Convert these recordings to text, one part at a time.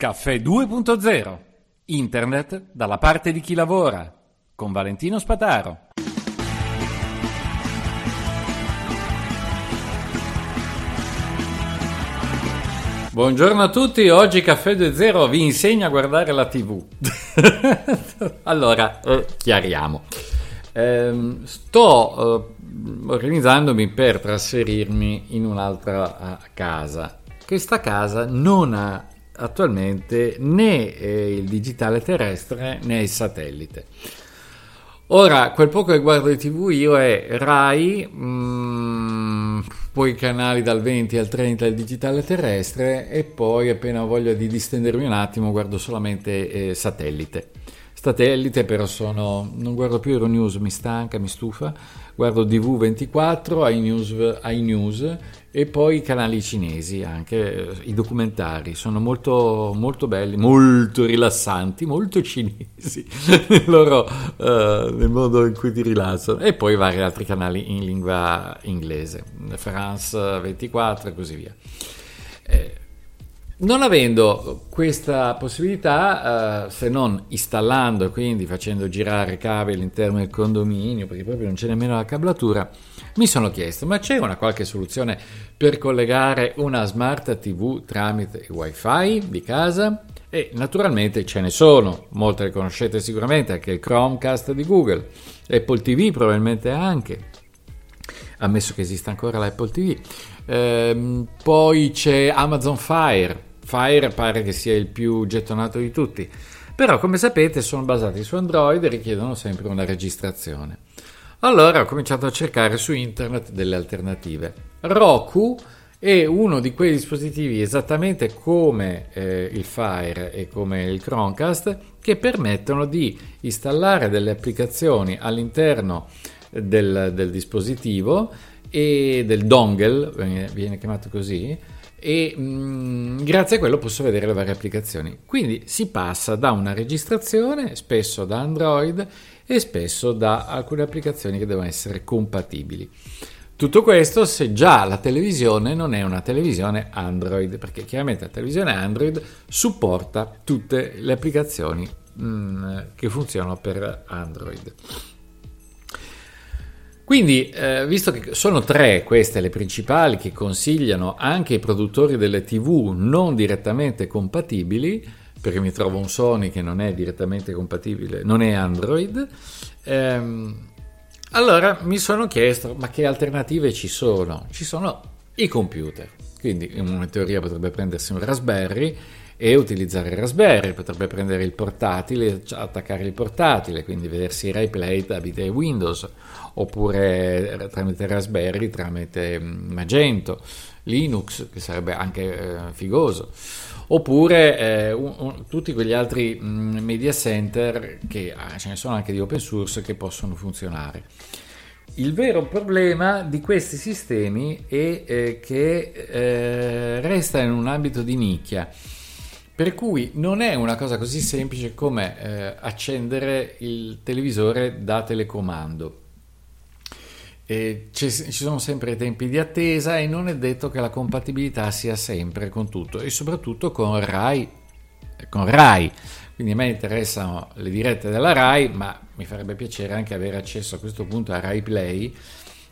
Caffè 2.0 Internet dalla parte di chi lavora con Valentino Spataro. Buongiorno a tutti, oggi Caffè 2.0 vi insegna a guardare la TV. allora, eh, chiariamo. Eh, sto eh, organizzandomi per trasferirmi in un'altra eh, casa. Questa casa non ha attualmente né eh, il digitale terrestre né il satellite. Ora, quel poco che guardo di TV io è Rai, mh, mm, poi canali dal 20 al 30 il digitale terrestre e poi appena ho voglia di distendermi un attimo guardo solamente eh, satellite. Satellite però sono, non guardo più Euronews, mi stanca, mi stufa, guardo DV24, iNews, iNews e poi i canali cinesi, anche i documentari, sono molto, molto belli, molto rilassanti, molto cinesi loro, uh, nel modo in cui ti rilassano. E poi vari altri canali in lingua inglese, France 24 e così via. Non avendo questa possibilità, eh, se non installando e quindi facendo girare cavi all'interno del condominio, perché proprio non c'è nemmeno la cablatura, mi sono chiesto, ma c'è una qualche soluzione per collegare una smart TV tramite wifi di casa? E naturalmente ce ne sono, molte le conoscete sicuramente, anche il Chromecast di Google, Apple TV probabilmente anche, ammesso che esista ancora l'Apple TV. Ehm, poi c'è Amazon Fire, Fire pare che sia il più gettonato di tutti, però come sapete sono basati su Android e richiedono sempre una registrazione. Allora ho cominciato a cercare su internet delle alternative. Roku è uno di quei dispositivi esattamente come eh, il Fire e come il Chromecast che permettono di installare delle applicazioni all'interno del, del dispositivo e del dongle, viene chiamato così, e mh, mm, grazie a quello posso vedere le varie applicazioni. Quindi si passa da una registrazione, spesso da Android e spesso da alcune applicazioni che devono essere compatibili. Tutto questo se già la televisione non è una televisione Android, perché chiaramente la televisione Android supporta tutte le applicazioni mh, mm, che funzionano per Android. Quindi, eh, visto che sono tre queste le principali che consigliano anche i produttori delle TV non direttamente compatibili, perché mi trovo un Sony che non è direttamente compatibile, non è Android, ehm, allora mi sono chiesto, ma che alternative ci sono? Ci sono i computer, quindi in teoria potrebbe prendersi un Raspberry e utilizzare il Raspberry, potrebbe prendere il portatile, attaccare il portatile, quindi vedersi i replay tramite Windows, oppure tramite Raspberry, tramite mm, Magento, Linux, che sarebbe anche eh, figoso, oppure eh, un, un, tutti quegli altri mh, mm, media center, che ah, ce ne sono anche di open source, che possono funzionare. Il vero problema di questi sistemi è eh, che eh, resta in un ambito di nicchia per cui non è una cosa così semplice come eh, accendere il televisore da telecomando. ci sono sempre tempi di attesa e non è detto che la compatibilità sia sempre con tutto e soprattutto con Rai. Con Rai. Quindi a me interessano le dirette della Rai, ma mi farebbe piacere anche avere accesso a questo punto a Rai Play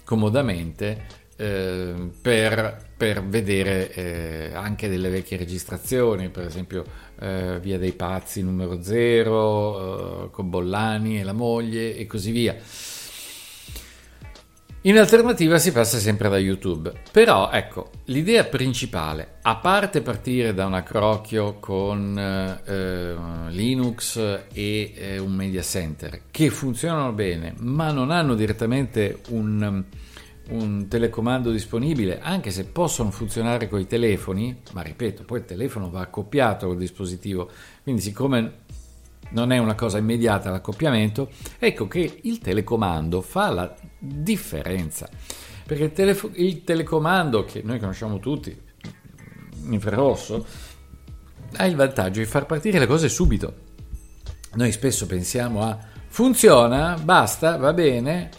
comodamente eh, per, per, vedere eh, anche delle vecchie registrazioni, per esempio eh, Via dei Pazzi numero 0, eh, con Bollani e la moglie e così via. In alternativa si passa sempre da YouTube, però ecco, l'idea principale, a parte partire da un accrocchio con eh, Linux e eh, un media center che funzionano bene, ma non hanno direttamente un, un telecomando disponibile, anche se possono funzionare con i telefoni, ma ripeto, poi il telefono va accoppiato col dispositivo, quindi siccome non è una cosa immediata l'accoppiamento, ecco che il telecomando fa la differenza, perché il, telefo- il telecomando che noi conosciamo tutti, infrarosso, ha il vantaggio di far partire le cose subito. Noi spesso pensiamo a funziona, basta, va bene,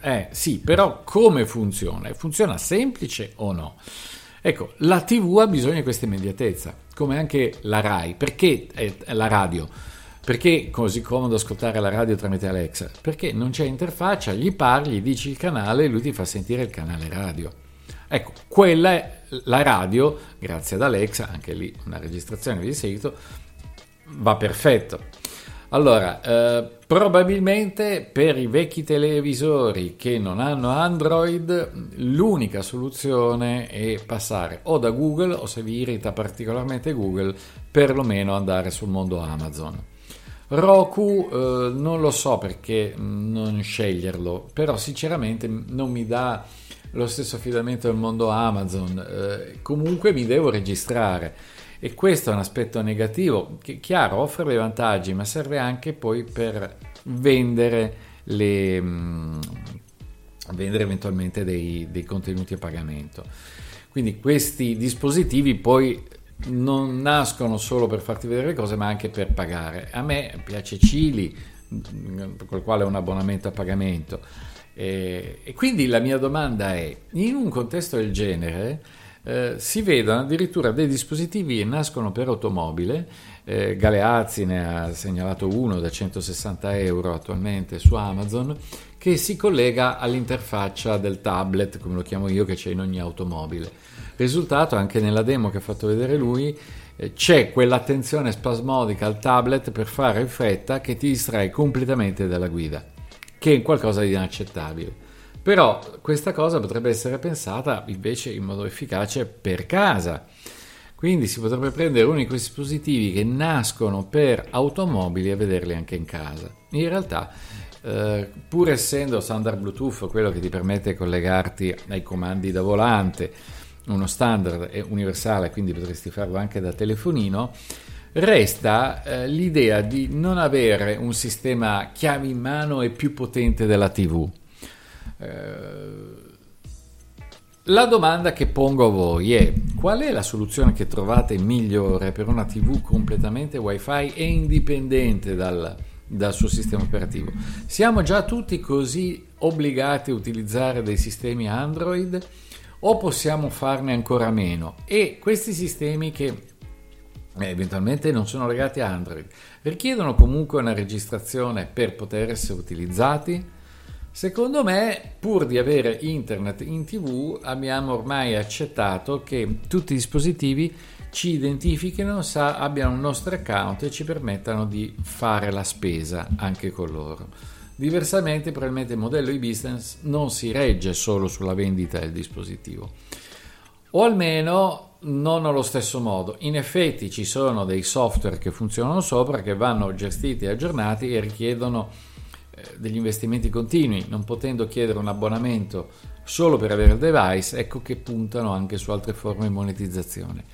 eh sì, però come funziona? Funziona semplice o no? Ecco, la TV ha bisogno di questa immediatezza, come anche la RAI. Perché eh, la radio? Perché è così comodo ascoltare la radio tramite Alexa? Perché non c'è interfaccia, gli parli, gli dici il canale e lui ti fa sentire il canale radio. Ecco, quella è la radio, grazie ad Alexa, anche lì una registrazione di seguito, va perfetto. Allora, eh, probabilmente per i vecchi televisori che non hanno Android, l'unica soluzione è passare o da Google o se vi irrita particolarmente Google, perlomeno andare sul mondo Amazon. Roku eh, non lo so perché non sceglierlo, però sinceramente non mi dà lo stesso affidamento del mondo Amazon. Eh, comunque mi devo registrare e questo è un aspetto negativo che, chiaro, offre dei vantaggi, ma serve anche poi per vendere, le, mm, vendere eventualmente dei, dei contenuti a pagamento. Quindi questi dispositivi poi non nascono solo per farti vedere le cose, ma anche per pagare. A me piace Cili, mm, col quale ho un abbonamento a pagamento. E quindi la mia domanda è, in un contesto del genere, eh, si vedono addirittura dei dispositivi che nascono per automobile, eh, Galeazzi ne ha segnalato uno da 160 euro attualmente su Amazon, che si collega all'interfaccia del tablet, come lo chiamo io, che c'è in ogni automobile. Risultato, anche nella demo che ha fatto vedere lui, eh, c'è quell'attenzione spasmodica al tablet per fare in fretta che ti distrae completamente dalla guida, che è qualcosa di inaccettabile. Però questa cosa potrebbe essere pensata invece in modo efficace per casa. Quindi si potrebbe prendere uno di questi dispositivi che nascono per automobili e vederli anche in casa. In realtà, eh, pur essendo standard Bluetooth quello che ti permette di collegarti ai comandi da volante, uno standard è universale, quindi potresti farlo anche da telefonino, resta eh, l'idea di non avere un sistema chiave in mano e più potente della TV. Eh, la domanda che pongo a voi è qual è la soluzione che trovate migliore per una TV completamente wifi e indipendente dal, dal suo sistema operativo? Siamo già tutti così obbligati a utilizzare dei sistemi Android o possiamo farne ancora meno? E questi sistemi che eh, eventualmente non sono legati a Android richiedono comunque una registrazione per poter essere utilizzati? Secondo me, pur di avere internet in tv, abbiamo ormai accettato che tutti i dispositivi ci identifichino, sa, abbiano un nostro account e ci permettano di fare la spesa anche con loro. Diversamente, probabilmente il modello e-business non si regge solo sulla vendita del dispositivo, o almeno non allo stesso modo. In effetti ci sono dei software che funzionano sopra, che vanno gestiti e aggiornati e richiedono degli investimenti continui, non potendo chiedere un abbonamento solo per avere il device, ecco che puntano anche su altre forme di monetizzazione.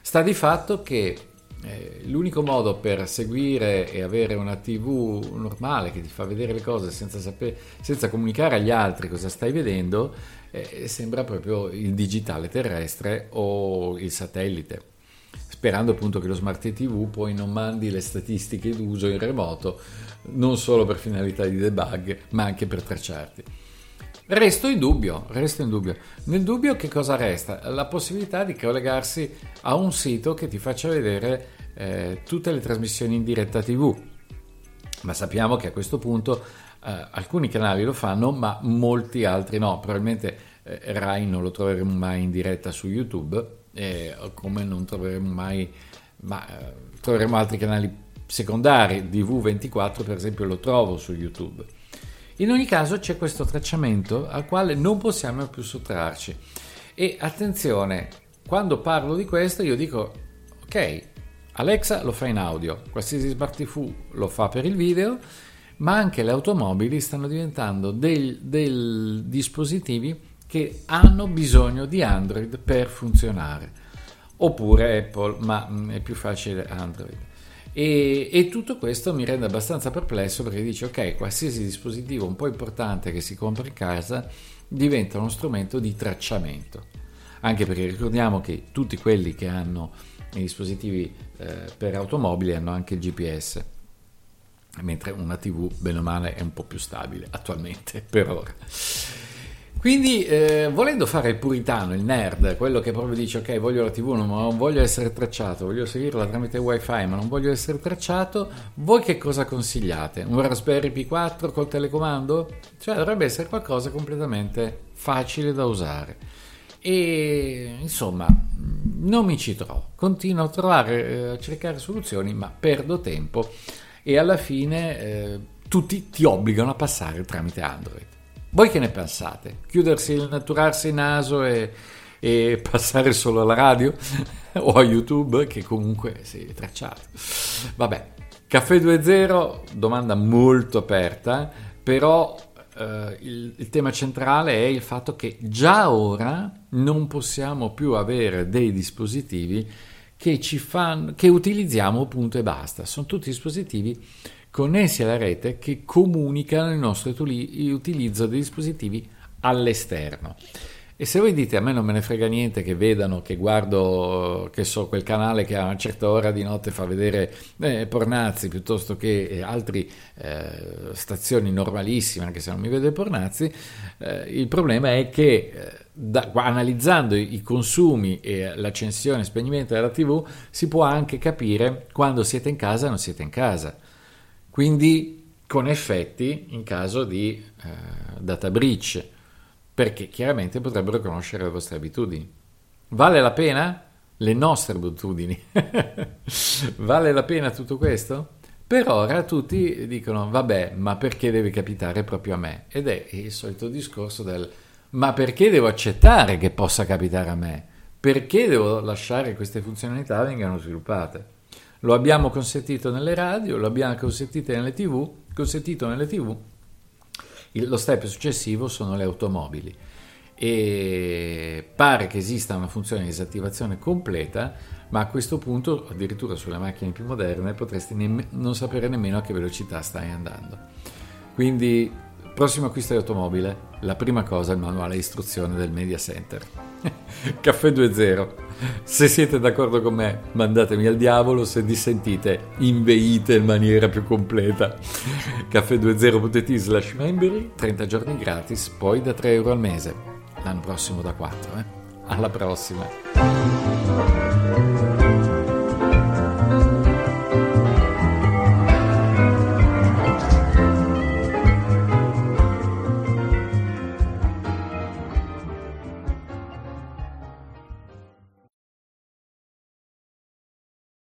Sta di fatto che eh, l'unico modo per seguire e avere una TV normale che ti fa vedere le cose senza, sapere, senza comunicare agli altri cosa stai vedendo eh, sembra proprio il digitale terrestre o il satellite sperando appunto che lo smart TV poi non mandi le statistiche d'uso in remoto non solo per finalità di debug, ma anche per tracciarti. Resto in dubbio, resto in dubbio. Nel dubbio che cosa resta? La possibilità di collegarsi a un sito che ti faccia vedere eh, tutte le trasmissioni in diretta TV. Ma sappiamo che a questo punto eh, alcuni canali lo fanno, ma molti altri no. Probabilmente eh, Rai non lo troveremo mai in diretta su YouTube, come non troveremo mai, ma eh, troveremo altri canali secondari di V24 per esempio lo trovo su YouTube. In ogni caso c'è questo tracciamento al quale non possiamo più sottrarci. E attenzione, quando parlo di questo io dico ok, Alexa lo fa in audio, qualsiasi smart TV lo fa per il video, ma anche le automobili stanno diventando dei dispositivi che hanno bisogno di Android per funzionare. Oppure Apple, ma mm, è più facile Android. E, e, tutto questo mi rende abbastanza perplesso perché dice ok, qualsiasi dispositivo un po' importante che si compra in casa diventa uno strumento di tracciamento. Anche perché ricordiamo che tutti quelli che hanno i dispositivi eh, per automobili hanno anche il GPS, mentre una TV, bene o male, è un po' più stabile attualmente per ora. Quindi, eh, volendo fare il puritano, il nerd, quello che proprio dice: Ok, voglio la TV, ma non voglio essere tracciato, voglio seguirla tramite wifi, ma non voglio essere tracciato. Voi che cosa consigliate? Un Raspberry P4 col telecomando? Cioè, dovrebbe essere qualcosa completamente facile da usare. E insomma, non mi ci trovo. Continuo a trovare, eh, a cercare soluzioni, ma perdo tempo e alla fine eh, tutti ti obbligano a passare tramite Android. Voi che ne pensate? Chiudersi, naturarsi il naso e, e passare solo alla radio o a YouTube che comunque si è tracciato. Vabbè, Caffè 2.0, domanda molto aperta, però eh, il, il tema centrale è il fatto che già ora non possiamo più avere dei dispositivi che, fanno, che utilizziamo punto e basta. Sono tutti dispositivi connessi alla rete che comunicano il nostro utilizzo dei dispositivi all'esterno. E se voi dite a me non me ne frega niente che vedano, che guardo, che so, quel canale che a una certa ora di notte fa vedere eh, pornazzi piuttosto che eh, altre eh, stazioni normalissime, anche se non mi vede pornazzi, eh, il problema è che eh, da, analizzando i consumi e l'accensione e spegnimento della TV si può anche capire quando siete in casa e non siete in casa quindi con effetti in caso di eh, data breach, perché chiaramente potrebbero conoscere le vostre abitudini. Vale la pena? Le nostre abitudini. vale la pena tutto questo? Per ora tutti dicono, vabbè, ma perché deve capitare proprio a me? Ed è il solito discorso del, ma perché devo accettare che possa capitare a me? Perché devo lasciare che queste funzionalità vengano sviluppate? Lo abbiamo consentito nelle radio, lo abbiamo consentito nelle tv, consentito nelle tv. Il, lo step successivo sono le automobili e pare che esista una funzione di disattivazione completa, ma a questo punto, addirittura sulle macchine più moderne, potresti nemm- non sapere nemmeno a che velocità stai andando. Quindi, prossimo acquisto di automobile, la prima cosa è il manuale istruzione del Media Center. Caffè 2.0. Se siete d'accordo con me, mandatemi al diavolo, se dissentite, inveite in maniera più completa. Caffè20.it slash membri, 30 giorni gratis, poi da 3 euro al mese. L'anno prossimo da 4, eh? Alla prossima!